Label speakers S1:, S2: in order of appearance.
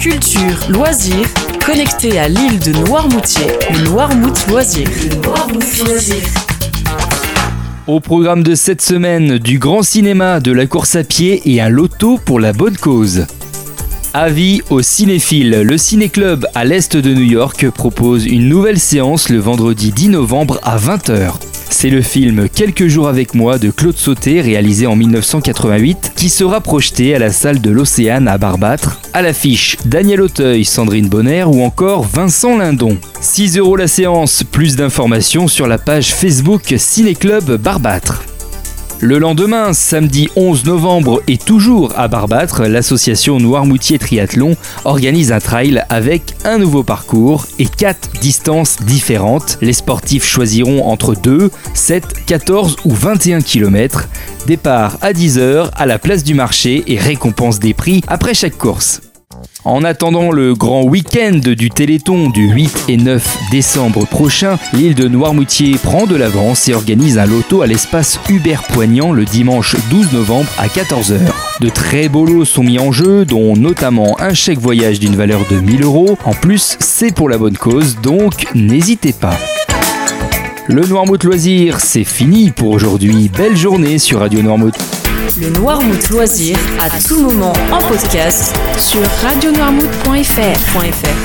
S1: culture, loisirs, connecté à l'île de Noirmoutier, le Noirmout Loisir.
S2: Au programme de cette semaine, du grand cinéma, de la course à pied et un loto pour la bonne cause. Avis aux cinéphiles, le Ciné-Club à l'est de New York propose une nouvelle séance le vendredi 10 novembre à 20h. C'est le film Quelques jours avec moi de Claude Sauté réalisé en 1988 qui sera projeté à la salle de l'Océane à Barbâtre. À l'affiche, Daniel Auteuil, Sandrine Bonner ou encore Vincent Lindon. 6 euros la séance, plus d'informations sur la page Facebook Ciné-Club Barbâtre. Le lendemain, samedi 11 novembre et toujours à Barbâtre, l'association Noirmoutier Triathlon organise un trail avec un nouveau parcours et 4 distances différentes. Les sportifs choisiront entre 2, 7, 14 ou 21 km. Départ à 10h à la place du marché et récompense des prix après chaque course. En attendant le grand week-end du Téléthon du 8 et 9 décembre prochain, l'île de Noirmoutier prend de l'avance et organise un loto à l'espace Hubert Poignant le dimanche 12 novembre à 14h. De très beaux lots sont mis en jeu, dont notamment un chèque voyage d'une valeur de 1000 euros. En plus, c'est pour la bonne cause, donc n'hésitez pas. Le Noirmout Loisir, c'est fini pour aujourd'hui. Belle journée sur Radio Noirmout.
S1: Le Noirmout Loisir à tout moment en podcast sur radionoirmout.fr.